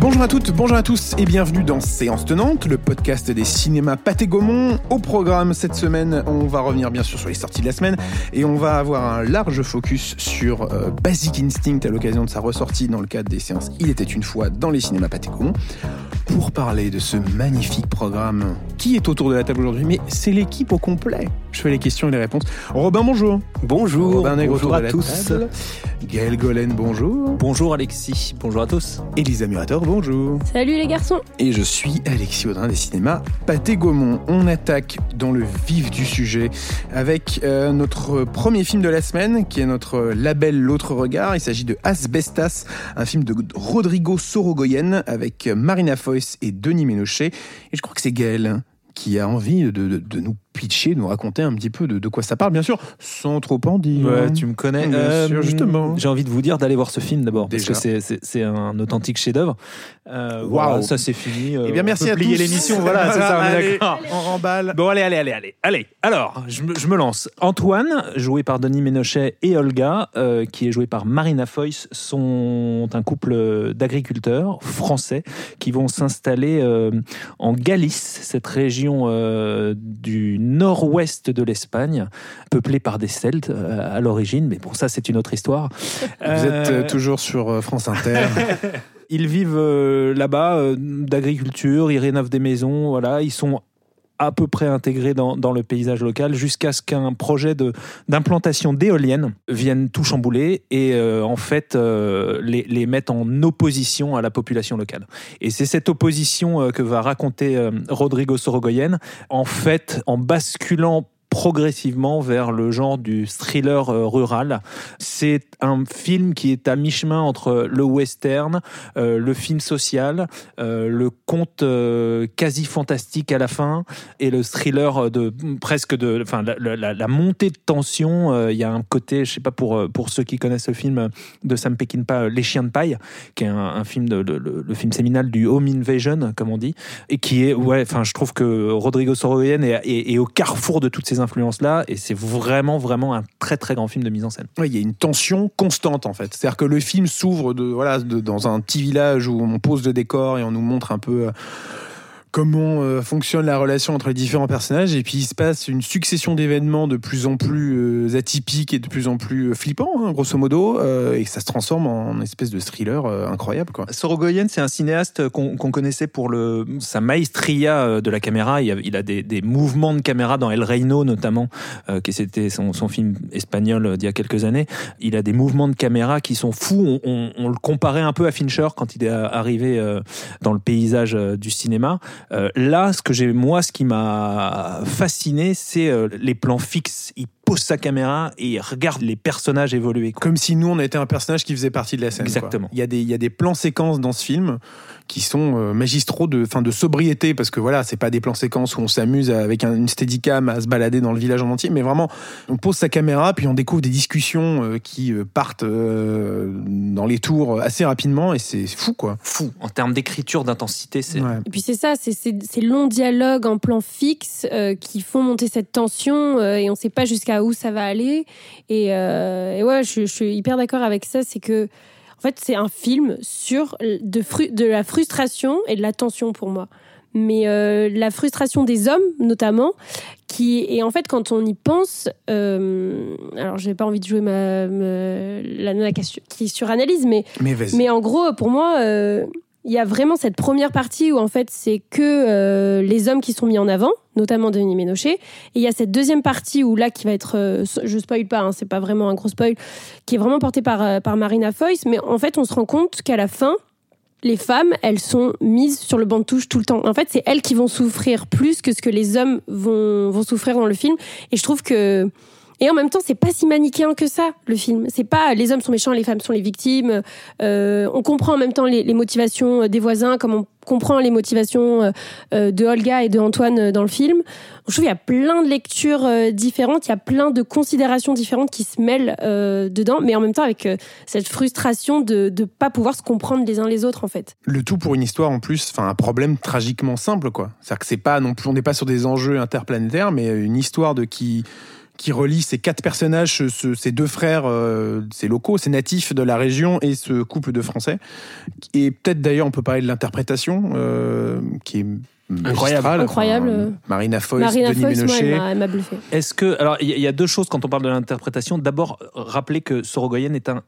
Bonjour à toutes, bonjour à tous et bienvenue dans Séance Tenante, le podcast des cinémas Pathé Gaumont. Au programme cette semaine, on va revenir bien sûr sur les sorties de la semaine et on va avoir un large focus sur euh, Basic Instinct à l'occasion de sa ressortie dans le cadre des séances Il était une fois dans les cinémas Pathé Gaumont. Pour parler de ce magnifique programme qui est autour de la table aujourd'hui, mais c'est l'équipe au complet. Je fais les questions et les réponses. Robin, bonjour. Bonjour. Robin Nègre bonjour à tous. Gaël Golen, bonjour. Bonjour Alexis. Bonjour à tous. Elisa Murator, bonjour. Salut les garçons Et je suis Alexis Audrin des cinémas Pathé Gaumont. On attaque dans le vif du sujet avec euh, notre premier film de la semaine, qui est notre label L'autre regard. Il s'agit de Asbestas, un film de Rodrigo Sorogoyen avec Marina Foïs et Denis Ménochet. Et je crois que c'est Gaël qui a envie de, de- de nous pitcher, nous raconter un petit peu de, de quoi ça parle, bien sûr, sans trop en dire. Ouais, tu me connais. Bien sûr, justement. J'ai envie de vous dire d'aller voir ce film d'abord, parce que c'est- un authentique chef-d'œuvre. Euh, Waouh. voilà, ça c'est fini. Euh, Eh bien, merci à tous. l'émission. Voilà, c'est ça. On est Allez, d'accord. On remballe. Bon, allez, allez, allez, allez. Allez, alors, je me, je me lance. Antoine, joué par Denis Ménochet, et Olga, euh, qui est joué par Marina Foïs, sont un couple d'agriculteurs français qui vont s'installer euh, en Galice, cette région euh, du nord-ouest de l'Espagne, peuplée par des Celtes euh, à l'origine. Mais bon, ça, c'est une autre histoire. Vous êtes euh, toujours sur euh, France Inter. Ils vivent euh, là-bas euh, d'agriculture, ils rénovent des maisons, voilà, ils sont à peu près intégrés dans, le paysage local jusqu'à ce qu'un projet d'implantation d'éoliennes vienne tout chambouler et euh, en fait euh, les, mette en opposition à la population locale. Et c'est cette opposition euh, que va raconter Rodrigo Sorogoyen, en fait en basculant progressivement vers le genre du thriller euh, rural. C'est un film qui est à mi-chemin entre le western, euh, le film social, euh, le conte quasi fantastique à la fin et le thriller de presque de, enfin la, montée de tension. Il y a un côté, je sais pas pour pour ceux qui connaissent le film de Sam Peckinpah, Les Chiens de paille, qui est un, film le, film séminal du home invasion, comme on dit, et qui est ouais, enfin je trouve que Rodrigo Sorogoyen est, est- est au carrefour de toutes ces influences là et c'est vraiment vraiment un très très grand film de mise en scène. Ouais, il y a une tension constante en fait. C'est-à-dire que le film s'ouvre de voilà dans un petit village où on pose le décor et on nous montre un peu euh, comment euh, fonctionne la relation entre les différents personnages et puis il se passe une succession d'événements de plus en plus euh, atypiques et de plus en plus euh, flippants hein, grosso modo euh, et ça se transforme en espèce de thriller euh, incroyable quoi. Sorogoyen, c'est un cinéaste qu'on qu'on connaissait pour le, sa maestria de la caméra. Il a, il a des, des mouvements de caméra dans El Reino, notamment, qui c'était son, son film espagnol d'il y a quelques années. Il a des mouvements de caméra qui sont fous. On, on- on le comparait un peu à Fincher quand il est arrivé dans le paysage du cinéma. Euh, là, ce que j'ai, moi, ce qui m'a fasciné, c'est euh, les plans fixes. Pose sa caméra et il regarde les personnages évoluer. quoi. Comme si nous on était un personnage qui faisait partie de la scène. Exactement. Il y a des il y a des plans séquences dans ce film qui sont euh, magistraux de fin de sobriété parce que voilà c'est pas des plans séquences où on s'amuse avec un- une steadicam à se balader dans le village en entier mais vraiment on pose sa caméra puis on découvre des discussions euh, qui euh, partent euh, dans les tours assez rapidement et c'est fou quoi. Fou. En termes d'écriture, d'intensité, c'est Ouais. Et puis c'est ça, c'est ces ces longs dialogues en plan fixe euh, qui font monter cette tension euh, et on sait pas jusqu'à où ça va aller. Et, euh, et ouais, je, je suis hyper d'accord avec ça. C'est que, en fait, c'est un film sur de, fru- de la frustration et de la tension pour moi. Mais euh, la frustration des hommes, notamment, qui et en fait, quand on y pense, euh, alors j'ai pas envie de jouer ma, ma- la nana qui su- qui suranalyse, mais Mais mais en gros, pour moi, euh, il y a vraiment cette première partie où en fait c'est que euh, les hommes qui sont mis en avant, notamment Denis Ménochet. Et il y a cette deuxième partie où là qui va être, euh, je spoil pas, hein, c'est pas vraiment un gros spoil, qui est vraiment portée par euh, par Marina Foïs. Mais en fait, on se rend compte qu'à la fin, les femmes, elles sont mises sur le banc de touche tout le temps. En fait, c'est elles qui vont souffrir plus que ce que les hommes vont, vont souffrir dans le film. Et je trouve que Et en même temps, c'est pas si manichéen que ça, le film. C'est pas les hommes sont méchants, les femmes sont les victimes. Euh, on comprend en même temps les, les, motivations des voisins, comme on comprend les motivations euh, euh, de Olga et de Antoine dans le film. Je trouve qu'il y a plein de lectures différentes, il y a plein de considérations différentes qui se mêlent dedans, mais en même temps avec cette frustration de ne pas pouvoir se comprendre les uns les autres, en fait. Le tout pour une histoire, en plus, enfin un problème tragiquement simple, quoi. C'est-à-dire que c'est pas non plus, on n'est pas sur des enjeux interplanétaires, mais une histoire de qui qui relie ces quatre personnages, ces deux frères, euh, ces locaux, ces natifs de la région et ce couple de Français. Et peut-être d'ailleurs, on peut parler de l'interprétation, euh, qui est Incroyable. Incroyable. Marina Foïs, Denis Ménochet. m'a bluffé. Est-ce que. Alors, il y, a deux choses quand on parle de l'interprétation. D'abord, rappeler que Sorogoyen est un,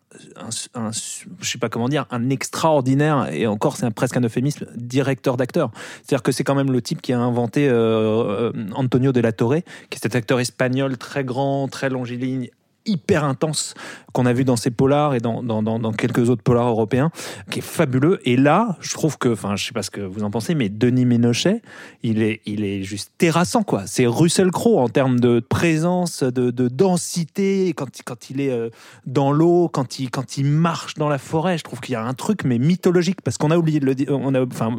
un, Je sais pas comment dire, un extraordinaire, et encore, c'est presque un euphémisme, directeur d'acteurs. C'est-à-dire que c'est quand même le type qui a inventé euh, euh, Antonio de la Torre, qui est cet acteur espagnol très grand, très longiligne, hyper intense qu'on a vu dans ces polars et dans, dans, dans, quelques autres polars européens, qui est fabuleux. Et là, je trouve que, enfin, je sais pas ce que vous en pensez, mais Denis Ménochet, il est, il est juste terrassant, quoi. C'est Russell Crowe en termes de présence, de, de densité, quand, quand il est euh, dans l'eau, quand il, quand il marche dans la forêt. Je trouve qu'il y a un truc, mais mythologique, parce qu'on a oublié de le dire. Enfin,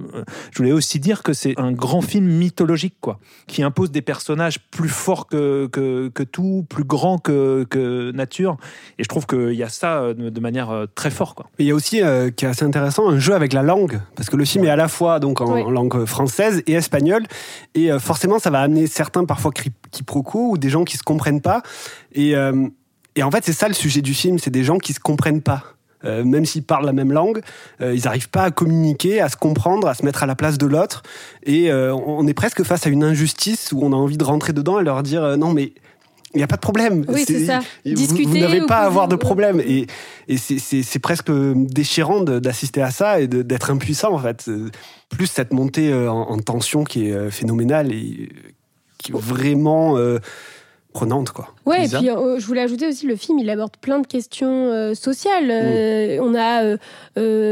je voulais aussi dire que c'est un grand film mythologique, quoi, qui impose des personnages plus forts que, que, que tout, plus grands que, que nature. Et je trouve qu'il y a ça euh, de, manière euh, très forte. Quoi. il y a aussi, euh, qui est assez intéressant, un jeu avec la langue. Parce que le film est à la fois donc, en, langue française et espagnole. Et forcément, ça va amener certains parfois quiproquos ou des gens qui se comprennent pas. Et, et en fait, c'est ça le sujet du film, c'est des gens qui se comprennent pas. même s'ils parlent la même langue, ils n'arrivent pas à communiquer, à se comprendre, à se mettre à la place de l'autre. Et on est presque face à une injustice où on a envie de rentrer dedans et leur dire non mais il n'y a pas de problème. Oui, c'est ça. Discuter, vous, n'avez pas à avoir de problème. Et, et c'est presque déchirant d'assister à ça et d'être impuissant, en fait. Plus cette montée euh, en, tension qui est euh, phénoménale et qui est vraiment euh, prenante, quoi. Ouais, et puis euh, je voulais ajouter aussi, le film, il aborde plein de questions euh, sociales. Euh, on a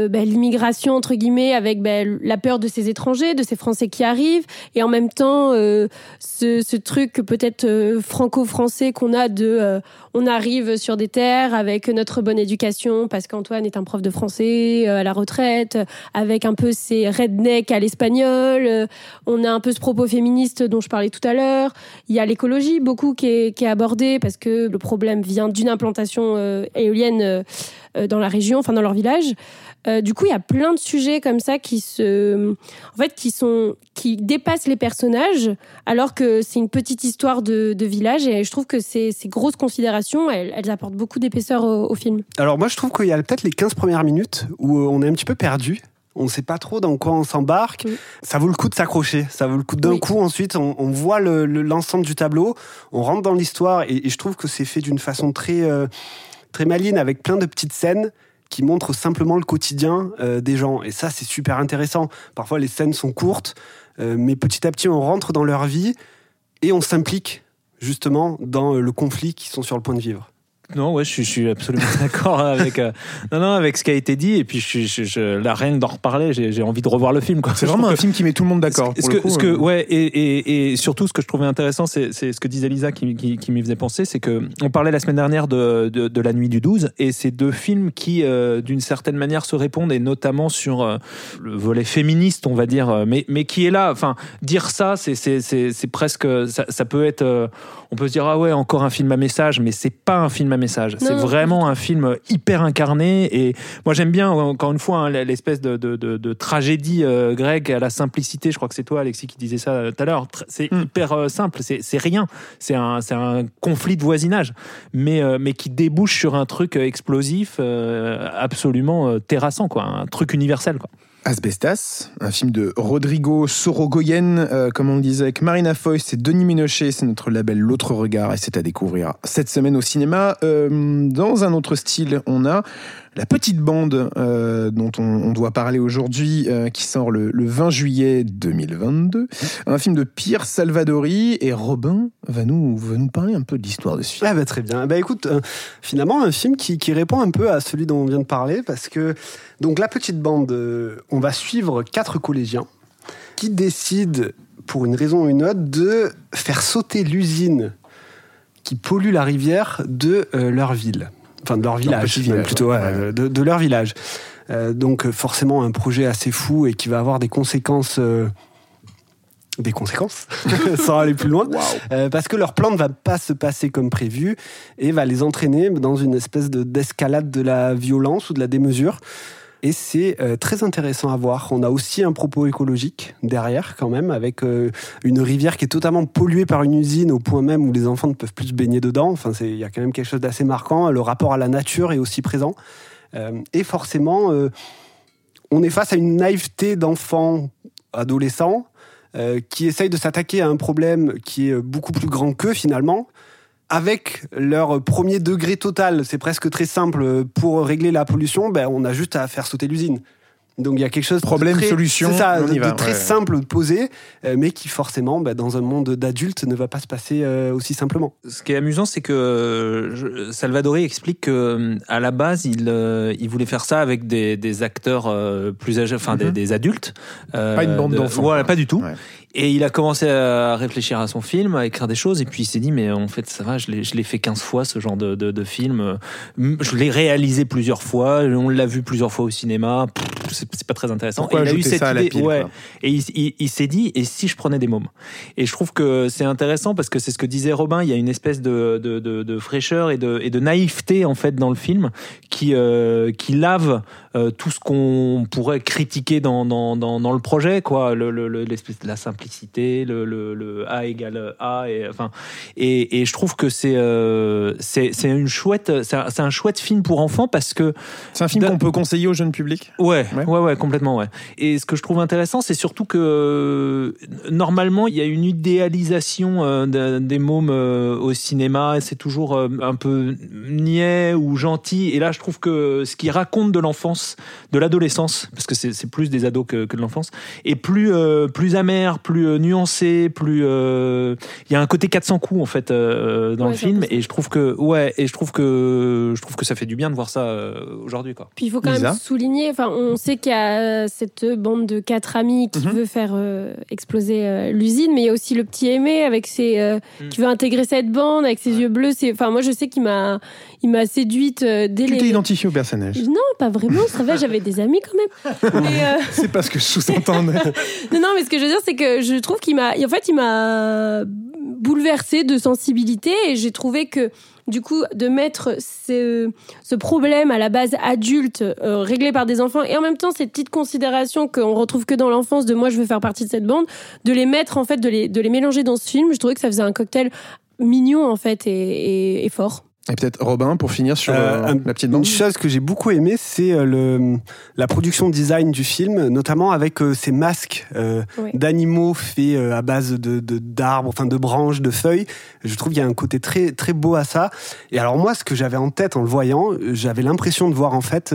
bah, l'immigration, entre guillemets, avec bah, la peur de ces étrangers, de ces Français qui arrivent, et en même temps, ce, ce, truc peut-être franco-français qu'on a de on arrive sur des terres avec notre bonne éducation, parce qu'Antoine est un prof de français à la retraite, avec un peu ses rednecks à l'espagnol. on a un peu ce propos féministe dont je parlais tout à l'heure. Il y a l'écologie, beaucoup, qui est, qui est abordée parce que le problème vient d'une implantation euh, éolienne euh, euh, dans la région, enfin dans leur village. du coup, il y a plein de sujets comme ça qui se, en fait, qui sont, qui dépassent les personnages, alors que c'est une petite histoire de, village. Et je trouve que ces grosses considérations, elles, apportent beaucoup d'épaisseur au, film. Alors moi, je trouve qu'il y a peut-être les 15 premières minutes où on est un petit peu perdu on ne sait pas trop dans quoi on s'embarque. Ça vaut le coup de s'accrocher. Ça vaut le coup d'un coup. Ensuite, on, voit l'ensemble du tableau, on rentre dans l'histoire et, je trouve que c'est fait d'une façon très euh, très maligne avec plein de petites scènes qui montrent simplement le quotidien euh, des gens. Et ça, c'est super intéressant. Parfois, les scènes sont courtes, euh, mais petit à petit, on rentre dans leur vie et on s'implique justement dans le conflit qu'ils sont sur le point de vivre. Non, ouais, je, suis absolument d'accord avec, euh, non, non, avec ce qui a été dit. Et puis, je, je, la reine d'en reparler, j'ai envie de revoir le film. C'est vraiment un film qui met tout le monde d'accord. Ce, que, ce que, euh. ouais, et, et, et, surtout, ce que je trouvais intéressant, c'est ce que disait Lisa qui, qui, qui m'y faisait penser, c'est que on parlait la semaine dernière de, de, de, La Nuit du 12, et c'est deux films qui, euh, d'une certaine manière, se répondent, et notamment sur le volet féministe, on va dire, mais, mais qui est là. Enfin, dire ça, c'est presque, ça, ça, peut être, on peut se dire, ah ouais, encore un film à message, mais c'est pas un film à message. C'est vraiment un film hyper incarné. Et moi, j'aime bien, encore une fois, hein, l'espèce de, de, tragédie euh, grecque à la simplicité. Je crois que c'est toi, Alexis, qui disais ça euh, tout à l'heure. C'est hmm. hyper euh, simple. C'est rien. C'est un, un conflit de voisinage. Mais, mais qui débouche sur un truc explosif, absolument terrassant, quoi. Un truc universel, quoi. Asbestas, un film de Rodrigo Sorogoyen, euh, comme on le disait, avec Marina Foïs et Denis Minochet. C'est notre label L'autre regard et c'est à découvrir cette semaine au cinéma. Euh, dans un autre style, on a la petite bande euh, dont on, doit parler aujourd'hui, euh, qui sort le, 20 juillet 2022. Un film de Pierre Salvadori. Et Robin va nous, parler un peu de l'histoire de. Ah bah très bien. Bah écoute, euh, finalement, un film qui, qui, répond un peu à celui dont on vient de parler, parce que donc la petite bande, on va suivre quatre collégiens qui décident, pour une raison ou une autre, de faire sauter l'usine qui polluent la rivière de leur ville. Enfin, de leur village, plutôt, De, leur village. donc, forcément, un projet assez fou et qui va avoir des conséquences des conséquences, sans aller plus loin, parce que leur plan ne va pas se passer comme prévu et va les entraîner dans une espèce d'escalade de la violence ou de la démesure. Et c'est euh, très intéressant à voir. On a aussi un propos écologique derrière, quand même, avec euh, une rivière qui est totalement polluée par une usine au point même où les enfants ne peuvent plus se baigner dedans. Enfin, il y a quand même quelque chose d'assez marquant. Le rapport à la nature est aussi présent. Euh, et forcément, on est face à une naïveté d'enfants adolescents qui essayent de s'attaquer à un problème qui est beaucoup plus grand qu'eux finalement, avec leur premier degré total, c'est presque très simple, pour régler la pollution, ben, on a juste à faire sauter l'usine. Donc il y a quelque chose problème de très, solution ça, de très simple de poser, euh, mais qui forcément ben, dans un monde d'adultes ne va pas se passer euh, aussi simplement. Ce qui est amusant, c'est que euh, Salvadori explique que à la base il, il voulait faire ça avec des, des acteurs plus âgés, enfin des, mhm. des, adultes, pas une bande d'enfants. Voilà, pas du tout. Et il a commencé à réfléchir à son film, à écrire des choses, et puis il s'est dit, mais en fait, ça va, je l'ai fait 15 fois, ce genre de, de, de film. Je l'ai réalisé plusieurs fois, on l'a vu plusieurs fois au cinéma, c'est pas très intéressant. Pourquoi et il a eu cette idée, pile, ouais. Et il, il, s'est dit, et si je prenais des mômes? Et je trouve que c'est intéressant parce que c'est ce que disait Robin, il y a une espèce de, de, de, fraîcheur et de, et de naïveté, en fait, dans le film, qui, euh, qui lave euh, tout ce qu'on pourrait critiquer dans, dans, dans, dans, le projet, quoi. Le, le, l'espèce de la simplicité, le, le, le, A égale A, et, enfin, et, et je trouve que c'est euh, c'est, une chouette, c'est un, chouette film pour enfants parce que c'est un film qu'on peut conseiller au jeune public. Ouais, ouais, ouais, ouais, complètement, ouais. Et ce que je trouve intéressant, c'est surtout que normalement, il y a une idéalisation euh, des mômes au cinéma, c'est toujours un peu niais ou gentil. Et là, je trouve que ce qui raconte de l'enfance de l'adolescence, parce que c'est plus des ados que, de l'enfance, et plus, euh, plus amer, plus euh, nuancé, plus. Euh, il y a un côté 400 coups en fait dans le film, et je trouve que ouais, et je trouve que je trouve que ça fait du bien de voir ça aujourd'hui quoi. Puis il faut quand même souligner, enfin, on sait qu'il y a cette bande de quatre amis qui mhm. veut faire exploser l'usine, mais il y a aussi le petit aimé avec ses mm. qui veut intégrer cette bande avec ses yeux bleus. C'est, enfin, moi je sais qu'il m'a il m'a séduite dès tu t'es identifié au personnage Non, pas vraiment ça va, j'avais des amis quand même. Euh, c'est pas ce que je sous-entendais. non, non, mais ce que je veux dire, c'est que je trouve qu'il m'a, en fait, il m'a bouleversé de sensibilité et j'ai trouvé que du coup, de mettre ce, ce, problème à la base adulte, euh, réglé par des enfants, et en même temps ces petites considérations qu'on retrouve que dans l'enfance de moi je veux faire partie de cette bande, de les mettre en fait, de les, de les mélanger dans ce film, je trouvais que ça faisait un cocktail mignon en fait et, et fort. Et peut-être Robin pour finir sur euh, euh, la petite bande. Une chose que j'ai beaucoup aimé, c'est euh, le la production design du film, notamment avec ces masques d'animaux faits à base de d'arbres, enfin de branches, de feuilles. Je trouve qu'il y a un côté très très beau à ça. Et alors moi, ce que j'avais en tête en le voyant, j'avais l'impression de voir en fait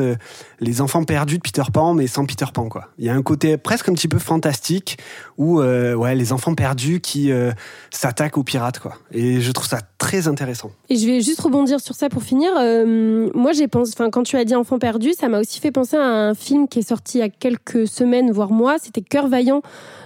les enfants perdus de Peter Pan, mais sans Peter Pan quoi. Il y a un côté presque un petit peu fantastique où ouais les enfants perdus qui s'attaquent aux pirates quoi. Et je trouve ça très intéressant. Et je vais juste rebondir sur ça pour finir. Euh, moi, j'ai pensé, enfin, quand tu as dit Enfant perdu, ça m'a aussi fait penser à un film qui est sorti il y a quelques semaines, voire mois. C'était Cœur vaillant,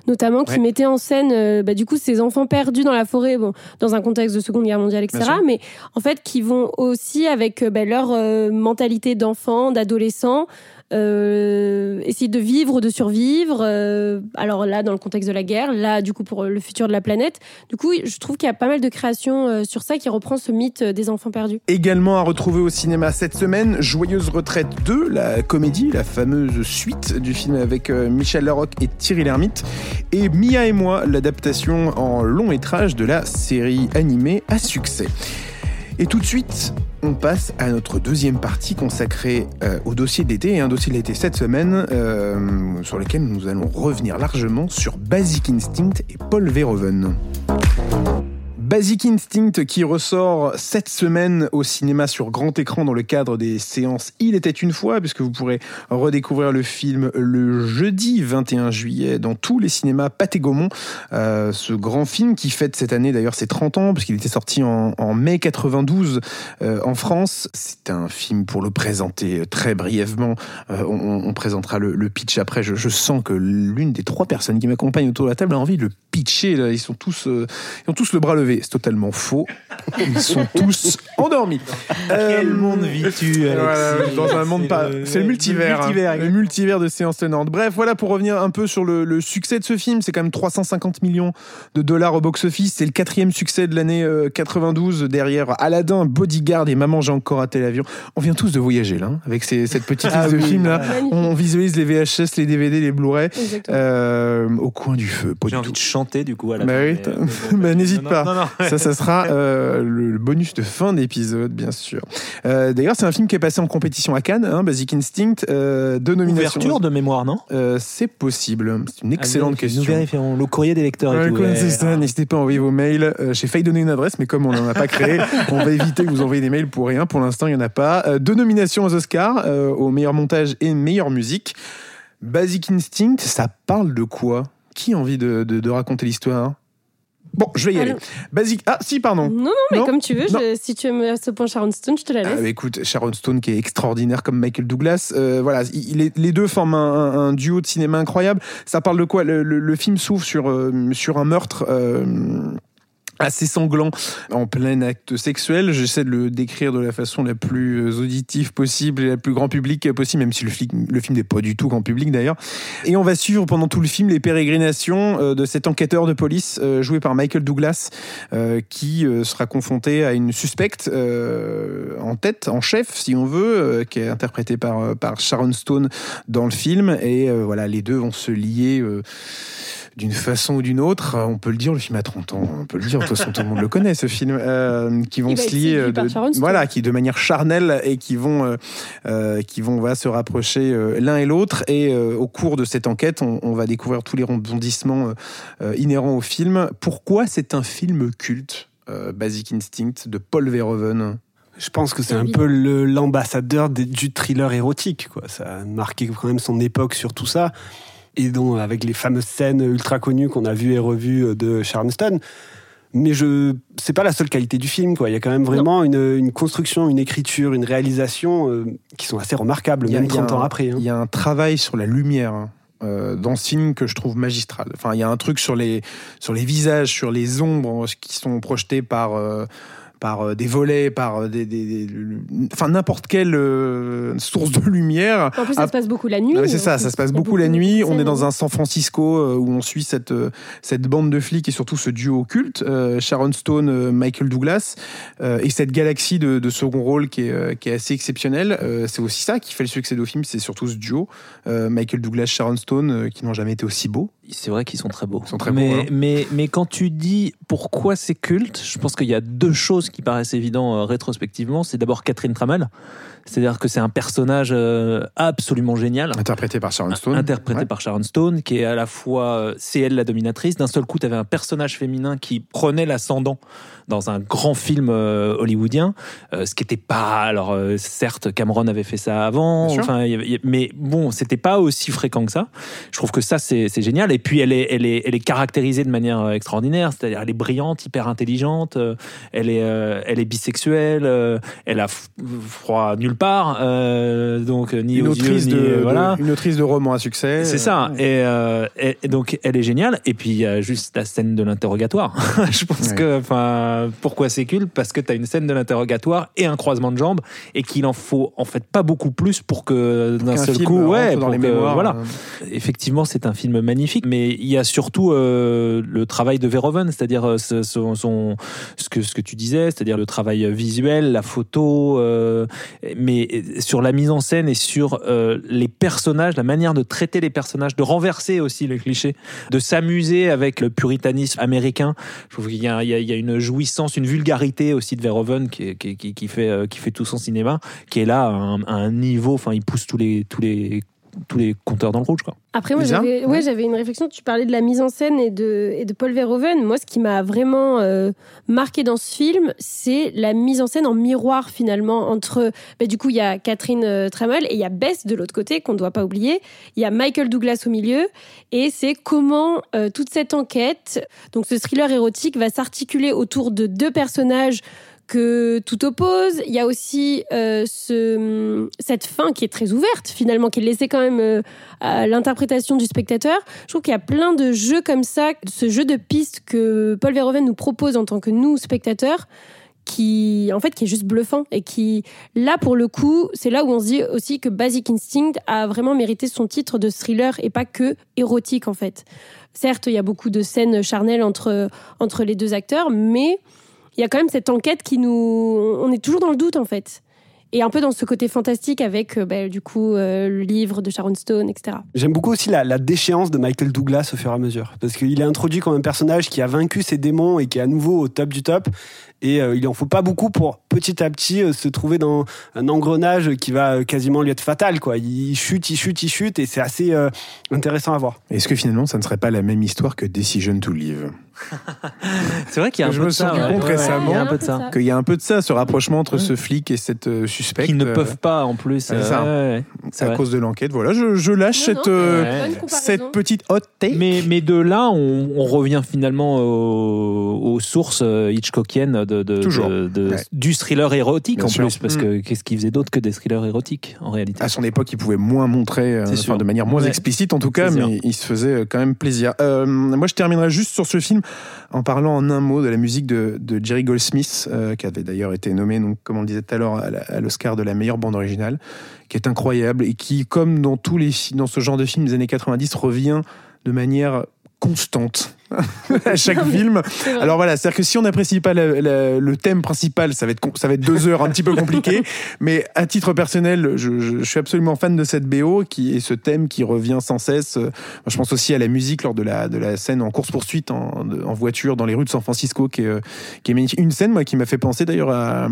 notamment, qui mettait en scène, euh, bah, du coup, ces enfants perdus dans la forêt, bon, dans un contexte de Seconde Guerre mondiale, etc. Mais en fait, qui vont aussi avec euh, bah, leur mentalité d'enfant, d'adolescent. Euh, essayer de vivre, de survivre. Euh, alors là, dans le contexte de la guerre, là, du coup, pour le futur de la planète. Du coup, je trouve qu'il y a pas mal de créations euh, sur ça qui reprend ce mythe des enfants perdus. Également à retrouver au cinéma cette semaine, Joyeuse Retraite 2, la comédie, la fameuse suite du film avec Michel Larocque et Thierry Lhermitte. Et Mia et moi, l'adaptation en long métrage de la série animée à succès. Et tout de suite, on passe à notre deuxième partie consacrée euh, au dossier d'été et un dossier d'été cette semaine euh, sur lequel nous allons revenir largement sur Basic Instinct et Paul Verhoeven. Basic Instinct qui ressort cette semaine au cinéma sur grand écran dans le cadre des séances Il était une fois, puisque vous pourrez redécouvrir le film le jeudi 21 juillet dans tous les cinémas Pathé Gaumont. Euh, ce grand film qui fête cette année d'ailleurs ses 30 ans, puisqu'il était sorti en, mai 92 euh, en France. C'est un film pour le présenter très brièvement. Euh, on, présentera le, pitch après. Je, sens que l'une des trois personnes qui m'accompagnent autour de la table a envie de le pitcher. Ils sont tous, ils ont tous le bras levé. C'est totalement faux. Ils sont tous endormis. Quel Euh, monde vis-tu, Alexis dans un monde pas. C'est le multivers. Le multivers, hein. Le multivers de séances tenantes. Bref, voilà pour revenir un peu sur le, le succès de ce film. C'est quand même 350 millions de dollars au box-office. C'est le quatrième succès de l'année euh, 92 derrière Aladdin, Bodyguard et Maman j'ai encore raté l'avion. On vient tous de voyager là, hein, avec ces- cette petite liste Ah de oui, films là. Magnifique. On visualise les VHS, les DVD, les Blu-ray euh, au coin du feu. J'ai envie de chanter du coup à la Bah fin, oui, bon, bah, n'hésite non, pas. non, Ça, ça sera euh, le, le bonus de fin d'épisode, bien sûr. Euh, D'ailleurs, c'est un film qui est passé en compétition à Cannes, hein, Basic Instinct, euh, deux nominations. Ouverture de mémoire, non? Euh, c'est possible. C'est une excellente Allez, question. Nous vérifierons le courrier des lecteurs. Ouais, et tout, N'hésitez pas à envoyer vos mails. Euh, J'ai failli donner une adresse, mais comme on n'en a pas créé, on va éviter que vous envoyiez des mails pour rien. Pour l'instant, il n'y en a pas. Euh, deux nominations aux Oscars, au meilleur montage et meilleure musique. Basic Instinct, ça parle de quoi? Qui a envie de, de- de raconter l'histoire? Bon, je vais y aller. Basic. Ah, si, pardon. Non, non, mais Non. comme tu veux, je- si tu aimes à ce point Sharon Stone, je te la Ah, laisse. bah, écoute, Sharon Stone qui est extraordinaire comme Michael Douglas. Euh, voilà, il est- les deux forment un, un- un duo de cinéma incroyable. Ça parle de quoi? Le, le- le film s'ouvre sur, euh, sur un meurtre. euh, assez sanglant en plein acte sexuel. J'essaie de le décrire de la façon la plus euh, auditive possible et la plus grand public possible, même si le, film le film n'est pas du tout grand public d'ailleurs. Et on va suivre pendant tout le film les pérégrinations euh, de cet enquêteur de police euh, joué par Michael Douglas qui sera confronté à une suspecte en tête, en chef si on veut, qui est interprétée par, par Sharon Stone dans le film. Et voilà, les deux vont se lier. d'une façon ou d'une autre, on peut le dire, le film a 30 ans, on peut le dire, façon tout le monde le connaît ce film, euh, qui vont se lier, euh, de, voilà, qui de manière charnelle et qui vont, euh, qui vont va se rapprocher euh, l'un et l'autre. Et euh, au cours de cette enquête, on, on va découvrir tous les rebondissements inhérents au film. Pourquoi c'est un film culte, euh, Basic Instinct de Paul Verhoeven? Je pense que c'est un Évident. peu l'ambassadeur du thriller érotique. Quoi. Ça a marqué quand même son époque sur tout ça. Et donc, avec les fameuses scènes ultra connues qu'on a vues et revues de Sharon Stone. Mais je, c'est pas la seule qualité du film. Quoi. Il y a quand même vraiment une, une construction, une écriture, une réalisation euh, qui sont assez remarquables, a- même il y a 30 ans un- après. hein. Il y a un travail sur la lumière. hein, euh, dans ce film que je trouve magistral. Enfin, il y a un truc sur les sur les visages, sur les ombres qui sont projetées par euh, par euh, des volets, par euh, des, des- des- enfin n'importe quelle euh, source de lumière. En plus, ça se passe beaucoup la nuit. Ah, c'est ça, ça se passe beaucoup la nuit. On est dans un San Francisco euh, où on suit cette, euh, cette bande de flics et surtout ce duo culte, euh, Sharon Stone, Michael Douglas, euh, et cette galaxie de, de second rôle qui est, euh, qui est assez exceptionnelle. Euh, c'est aussi ça qui fait le succès du film, c'est surtout ce duo, euh, Michael Douglas, Sharon Stone, qui n'ont jamais été aussi beaux. C'est vrai qu'ils sont très beaux. Ils sont très mais, beaux, hein. mais, mais quand tu dis pourquoi c'est culte, je pense qu'il y a deux choses qui paraissent évidentes euh, rétrospectivement. C'est d'abord Catherine Tramell. C'est-à-dire que c'est un personnage euh, absolument génial. Interprété par Sharon Stone. Interprété Ouais. par Sharon Stone, qui est à la fois, euh, c'est elle la dominatrice. D'un seul coup, tu avais un personnage féminin qui prenait l'ascendant dans un grand film euh, hollywoodien, euh, ce qui n'était pas. Alors, euh, certes, Cameron avait fait ça avant, enfin, y avait- y mais bon, c'était pas aussi fréquent que ça. Je trouve que ça, c'est c'est génial. Et puis, elle est, elle, est, elle est caractérisée de manière euh, extraordinaire, c'est-à-dire, elle est brillante, hyper intelligente, euh, elle, est, euh, elle est bisexuelle, euh, elle a froid nulle part, euh, donc ni Une aux autrice, yeux, de, voilà. de- une autrice de roman à succès. C'est ça. Et, euh, et- et donc, elle est géniale. Et puis, il y a juste la scène de l'interrogatoire. Je pense Ouais. que, enfin, pourquoi c'est culte Parce que tu as une scène de l'interrogatoire et un croisement de jambes et qu'il en faut, en fait, pas beaucoup plus pour que d'un seul film coup, ouais, dans pour les que- mémoires. voilà. Effectivement, c'est un film magnifique, mais il y a surtout euh, le travail de Verhoeven, c'est-à-dire euh, ce, son, ce, que, ce que tu disais, c'est-à-dire le travail visuel, la photo, euh, mais sur la mise en scène et sur euh, les personnages, la manière de traiter les personnages, de renverser aussi les clichés, de s'amuser avec le puritanisme américain. Je trouve qu'il y, a- une jouissance, une vulgarité aussi de Verhoeven qui, fait, euh, qui fait tout son cinéma, qui est là à un, à un niveau, enfin, il pousse tous les, tous les tous les compteurs dans le rouge quoi. Après, moi, j'avais ouais, j'avais une réflexion. Tu parlais de la mise en scène et de, et de Paul Verhoeven. Moi, ce qui m'a vraiment euh, marqué dans ce film, c'est la mise en scène en miroir, finalement, entre. bah, du coup, il y a Catherine euh, Trammell et il y a Bess de l'autre côté, qu'on ne doit pas oublier. Il y a Michael Douglas au milieu. Et c'est comment euh, toute cette enquête, donc ce thriller érotique, va s'articuler autour de deux personnages que tout oppose. Il y a aussi euh, ce, cette fin qui est très ouverte finalement, qui est laissée quand même euh, à l'interprétation du spectateur. Je trouve qu'il y a plein de jeux comme ça, ce jeu de pistes que Paul Verhoeven nous propose en tant que nous spectateurs qui en fait qui est juste bluffant et qui là pour le coup c'est là où on se dit aussi que Basic Instinct a vraiment mérité son titre de thriller et pas que érotique en fait certes il y a beaucoup de scènes charnelles entre entre les deux acteurs mais il y a quand même cette enquête qui nous on est toujours dans le doute en fait. Et un peu dans ce côté fantastique avec euh, bah, du coup euh, le livre de Sharon Stone, etc. J'aime beaucoup aussi la, la, déchéance de Michael Douglas au fur et à mesure, parce qu'il est introduit comme un personnage qui a vaincu ses démons et qui est à nouveau au top du top, et euh, il en faut pas beaucoup pour petit à petit euh, se trouver dans un engrenage qui va euh, quasiment lui être fatal. Quoi. Il chute, il chute, il chute, et c'est assez intéressant à voir. Est-ce que finalement, ça ne serait pas la même histoire que Decision to Live? C'est vrai qu'il y a un je peu me de ça. suis rendu compte récemment qu'il y a un peu de ça, ce rapprochement entre ce flic et cette euh, suspecte. Qui ne peuvent pas en plus. c'est ça. ouais, ouais, c'est à cause de l'enquête. Voilà, je, je lâche Non, cette, non, euh, Ouais. bonne comparaison. cette petite hot take. Mais, mais de là, on, on revient finalement aux, aux sources Hitchcockiennes de, de- Toujours. de- de- Ouais. du thriller érotique Bien en sûr. plus, parce Mm. que qu'est-ce qu'il faisait d'autre que des thrillers érotiques en réalité? À son époque, il pouvait moins montrer, euh, enfin, de manière moins Ouais. explicite en tout cas, sûr. mais il se faisait euh, quand même plaisir. Euh, moi, je terminerai juste sur ce film en parlant en un mot de la musique de, de Jerry Goldsmith, euh, qui avait d'ailleurs été nommé, donc, comme on le disait tout à l'heure, à l'Oscar de la meilleure bande originale, qui est incroyable et qui, comme dans tous les dans ce genre de films des années 90, revient de manière constante à chaque film. Alors voilà, c'est-à-dire que si on n'apprécie pas la- la- le thème principal, ça va être ça va être deux heures un petit peu compliqué. Mais à titre personnel, je, je- je suis absolument fan de cette BO qui est ce thème qui revient sans cesse. Euh, Je pense aussi à la musique lors de la de la scène en course poursuite en, voiture dans les rues de San Francisco, qui est, euh, qui est magnifique. Une scène moi qui m'a fait penser d'ailleurs à,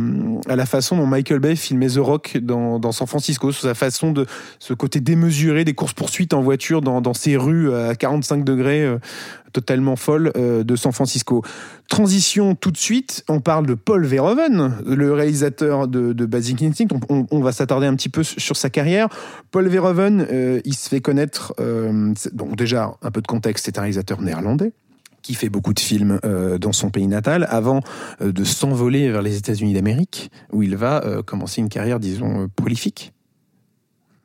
à la façon dont Michael Bay filmait The Rock dans, dans San Francisco, sur sa façon de ce côté démesuré des courses poursuites en voiture dans, dans ces rues à 45 degrés. Totalement folle euh, de San Francisco. Transition tout de suite, on parle de Paul Verhoeven, le réalisateur de, Basic Instinct. On, on- va s'attarder un petit peu sur sa carrière. Paul Verhoeven, euh, il se fait connaître, euh, donc déjà un peu de contexte, c'est un réalisateur néerlandais qui fait beaucoup de films dans son pays natal avant de s'envoler vers les États-Unis d'Amérique, où il va commencer une carrière, disons, prolifique.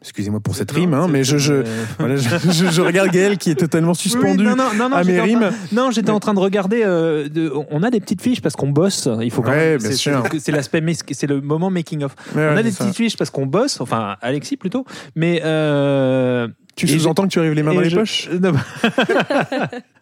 Excusez-moi pour cette rime, hein, mais je, je, voilà, je, regarde Gaël qui est totalement suspendu. Oui, non, à mes j'étais en rimes. train- Non, j'étais en train de regarder. euh, de- on a des petites fiches parce qu'on bosse. Il faut quand Ouais, même. bien c'est- sûr. c'est- C'est l'aspect, c'est le moment making of. On a des ça. petites fiches parce qu'on bosse. Enfin, Alexis plutôt. Mais euh, Tu sous-entends que tu arrives les mains dans les poches? Non, bah-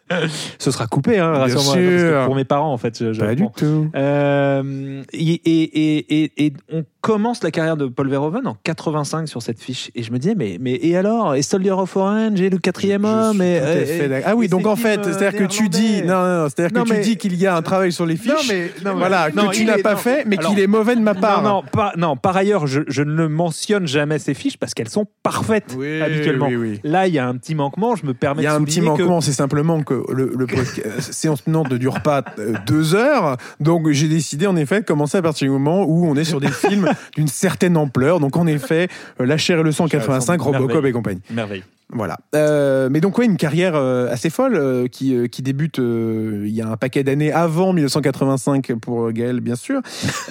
Ce sera coupé, hein, rassure-moi, sûr. pour mes parents en fait. je- je- Pas du tout. Euh, et, et, et, et, on commence la carrière de Paul Verhoeven en 85 sur cette fiche. Et je me disais, mais, mais et alors? Et Soldier of Orange et le quatrième homme et, d'accord. Ah oui, donc en fait, euh, c'est-à-dire que tu dis, néerlandais? non, non, c'est-à-dire Non, que tu mais- dis qu'il y a un travail sur les fiches. Non, mais- non, voilà, non, que tu n'as pas non. fait, mais qu'il est mauvais de ma part. Non, non, par, non, par ailleurs, je, je ne mentionne jamais ces fiches parce qu'elles sont parfaites Oui, habituellement. oui, oui. Là, il y a un petit manquement, je me permets Il y a de un petit que- manquement, c'est simplement que le, le euh, séance tenante ne dure pas euh, deux heures. Donc j'ai décidé en effet de commencer à partir du moment où on est sur des films d'une certaine ampleur. Donc en effet, euh, La chair et le sang 85, Robocop et compagnie. Merveille. Voilà. Euh, mais donc ouais, une carrière euh, assez folle euh, qui, euh, qui débute euh, il y a un paquet d'années avant 1985 pour euh, Gaël, bien sûr.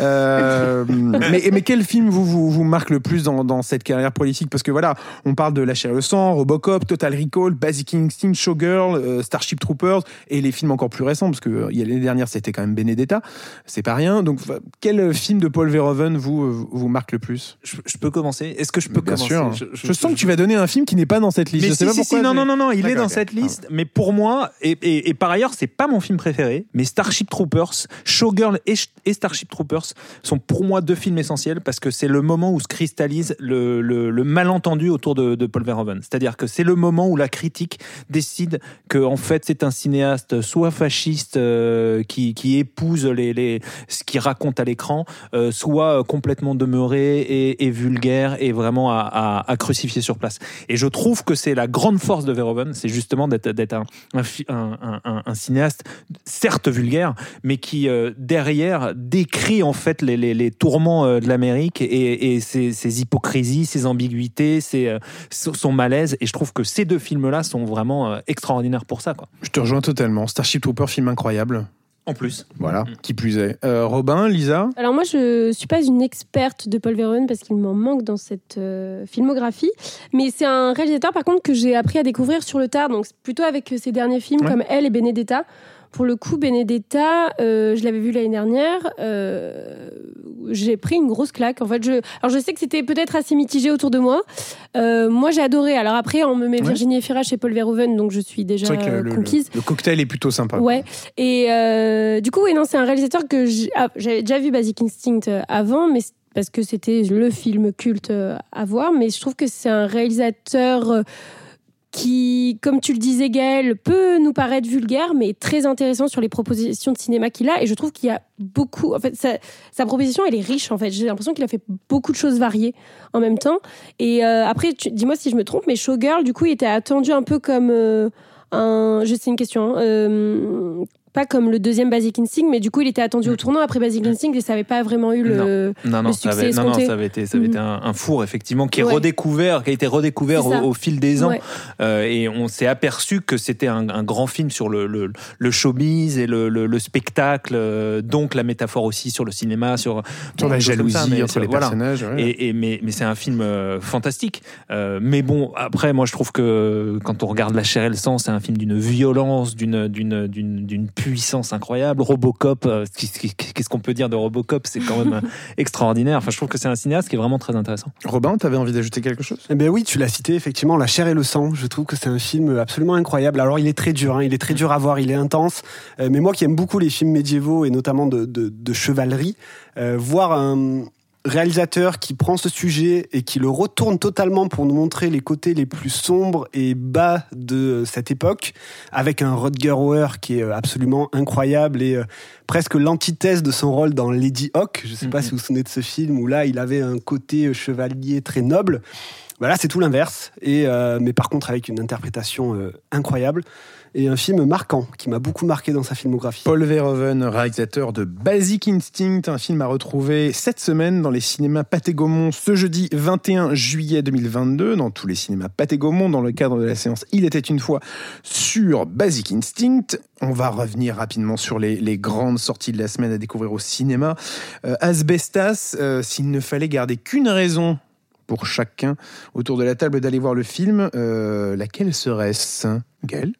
Euh, mais, mais quel film vous, vous, vous marque le plus dans, dans cette carrière politique Parce que voilà, on parle de La chair le sang, Robocop, Total Recall, Basic Instinct, Showgirl, Starship Troopers et les films encore plus récents, parce que il y a l'année dernière c'était quand même Benedetta, c'est pas rien. Donc quel film de Paul Verhoeven vous, vous marque le plus? Je, je peux commencer Est-ce que je peux Bien commencer? sûr. Je, sens que tu vas donner un film qui n'est pas dans cette liste. Mais Je sais si, pas si, pourquoi. si, non, non, non, non, il est dans cette liste. Mais pour moi, et, et, et par ailleurs, c'est pas mon film préféré, mais Starship Troopers, Showgirl et, et Starship Troopers sont pour moi deux films essentiels parce que c'est le moment où se cristallise le, le, le malentendu autour de, de Paul Verhoeven. C'est-à-dire que c'est le moment où la critique décide que en fait c'est un cinéaste soit fasciste euh, qui, qui épouse les, les, ce qu'il raconte à l'écran, euh, soit complètement demeuré et, et vulgaire et vraiment à, à, à crucifier sur place. Et je trouve que c'est la grande force de Verhoeven, c'est justement d'être un, cinéaste, certes vulgaire, mais qui euh, derrière décrit en fait les, tourments euh, de l'Amérique et, ses, hypocrisies, ses ambiguïtés, ses, euh, son malaise. Et je trouve que ces deux films-là sont vraiment extraordinaires pour ça. Je te rejoins totalement. Starship Trooper, film incroyable. En plus. Voilà, qui plus est. Euh, Robin, Lisa Alors moi, je suis pas une experte de Paul Verhoeven parce qu'il m'en manque dans cette euh, filmographie, mais c'est un réalisateur par contre que j'ai appris à découvrir sur le tard, donc plutôt avec ses derniers films Ouais. comme Elle et Benedetta. Pour le coup, Benedetta, euh, je l'avais vu l'année dernière. J'ai pris une grosse claque. En fait, je, alors je sais que c'était peut-être assez mitigé autour de moi. Euh, moi, j'ai adoré. Alors après, on me met Ouais. Virginie Efira chez Paul Verhoeven, donc je suis déjà le, le- conquise. le cocktail est plutôt sympa. Ouais. Et euh, du coup, non, c'est un réalisateur que ah, j'avais déjà vu Basic Instinct euh, avant, mais parce que c'était le film culte à voir. Mais je trouve que c'est un réalisateur qui, comme tu le disais, Gaël, peut nous paraître vulgaire, mais très intéressant sur les propositions de cinéma qu'il a. Et je trouve qu'il y a beaucoup. En fait, sa, proposition, elle est riche. En fait, j'ai l'impression qu'il a fait beaucoup de choses variées en même temps. Et euh, après, dis-moi si je me trompe, mais Showgirl, du coup, il était attendu un peu comme euh, un. Je sais une question. hein, euh, pas comme le deuxième Basic Instinct, mais du coup, il était attendu au tournant après Basic Instinct et ça n'avait pas vraiment eu le. Non, non, le ça succès avait, non, ça avait été, ça avait été un, un four, effectivement, qui est Ouais. redécouvert, qui a été redécouvert au, au fil des ans. Ouais. Euh, et on s'est aperçu que c'était un, un grand film sur le, le, le showbiz et le, le, le spectacle, euh, donc la métaphore aussi sur le cinéma, sur, Sur la jalousie ça, mais entre les voilà. personnages. ouais. Et, et- mais, mais c'est un film euh, fantastique. Euh, mais bon, après, moi, je trouve que quand on regarde La chair et le sang, c'est un film d'une violence, d'une, d'une puissance incroyable. Robocop, euh, qu'est-ce qu'on peut dire de Robocop C'est quand même euh, extraordinaire. Enfin, je trouve que c'est un cinéaste qui est vraiment très intéressant. Robin, t'avais envie d'ajouter quelque chose? Eh ben oui, tu l'as cité effectivement, La chair et le sang. Je trouve que c'est un film absolument incroyable. Alors il est très dur, hein, il est très dur à voir, il est intense. Euh, mais moi qui aime beaucoup les films médiévaux et notamment de, de, de chevalerie, euh, voir un réalisateur qui prend ce sujet et qui le retourne totalement pour nous montrer les côtés les plus sombres et bas de cette époque, avec un Rutger Hauer qui est euh, absolument incroyable et euh, presque l'antithèse de son rôle dans Lady Hawk. Je sais pas Mhm. si vous vous souvenez de ce film où là il avait un côté euh, chevalier très noble. Voilà, c'est tout l'inverse. Euh, mais par contre avec une interprétation euh, incroyable et un film marquant qui m'a beaucoup marqué dans sa filmographie. Paul Verhoeven, réalisateur de Basic Instinct, un film à retrouver cette semaine dans les cinémas Pathé Gaumont ce jeudi 21 juillet 2022, dans tous les cinémas Pathé Gaumont, dans le cadre de la séance Il était une fois sur Basic Instinct. On va revenir rapidement sur les, grandes sorties de la semaine à découvrir au cinéma. Euh, Asbestas, s'il ne fallait garder qu'une raison pour chacun autour de la table d'aller voir le film, euh, laquelle serait-ce Gaël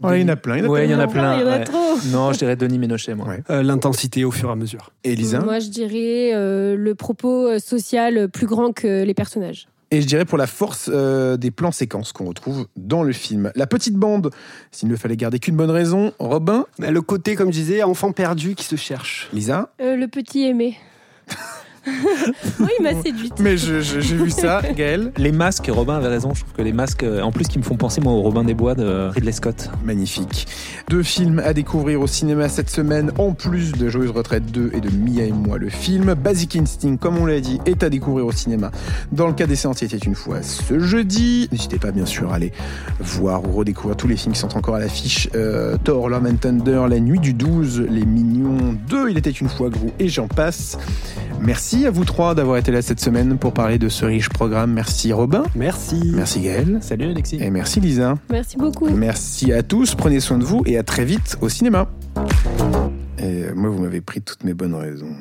Ouais, il y en a plein. Il y en a Ouais, il y en a Non, plein. Il y en a ouais. trop. Non, je dirais Denis Ménochet, moi. Ouais. Euh, L'intensité au fur et à mesure. Elisa? Moi, je dirais euh, le propos social plus grand que les personnages. Et je dirais pour la force euh, des plans séquences qu'on retrouve dans le film. La petite bande, s'il ne fallait garder qu'une bonne raison, Robin, Mais le côté, comme je disais, enfant perdu qui se cherche. Lisa? Euh, le petit aimé. oui, il m'a séduite. Mais j'ai vu ça, Gaël. Les masques, Robin avait raison. Je trouve que les masques, euh, en plus, qui me font penser moi au Robin des Bois de Ridley Scott. Magnifique. Deux films à découvrir au cinéma cette semaine, en plus de Joyeuse Retraite 2 et de Mia et moi le film. Basic Instinct, comme on l'a dit, est à découvrir au cinéma. Dans le cas des séances, il était une fois ce jeudi. N'hésitez pas, bien sûr, à aller voir ou redécouvrir tous les films qui sont encore à l'affiche. Euh, Thor, Love and Thunder, La Nuit du 12, Les Mignons 2, Il était une fois Gros et j'en passe. Merci à vous trois d'avoir été là cette semaine pour parler de ce riche programme. Merci Robin, Merci. merci Gaël Salut Alexis. et merci Lisa. Merci beaucoup. Merci à tous, prenez soin de vous et à très vite au cinéma. Et moi, vous m'avez pris toutes mes bonnes raisons.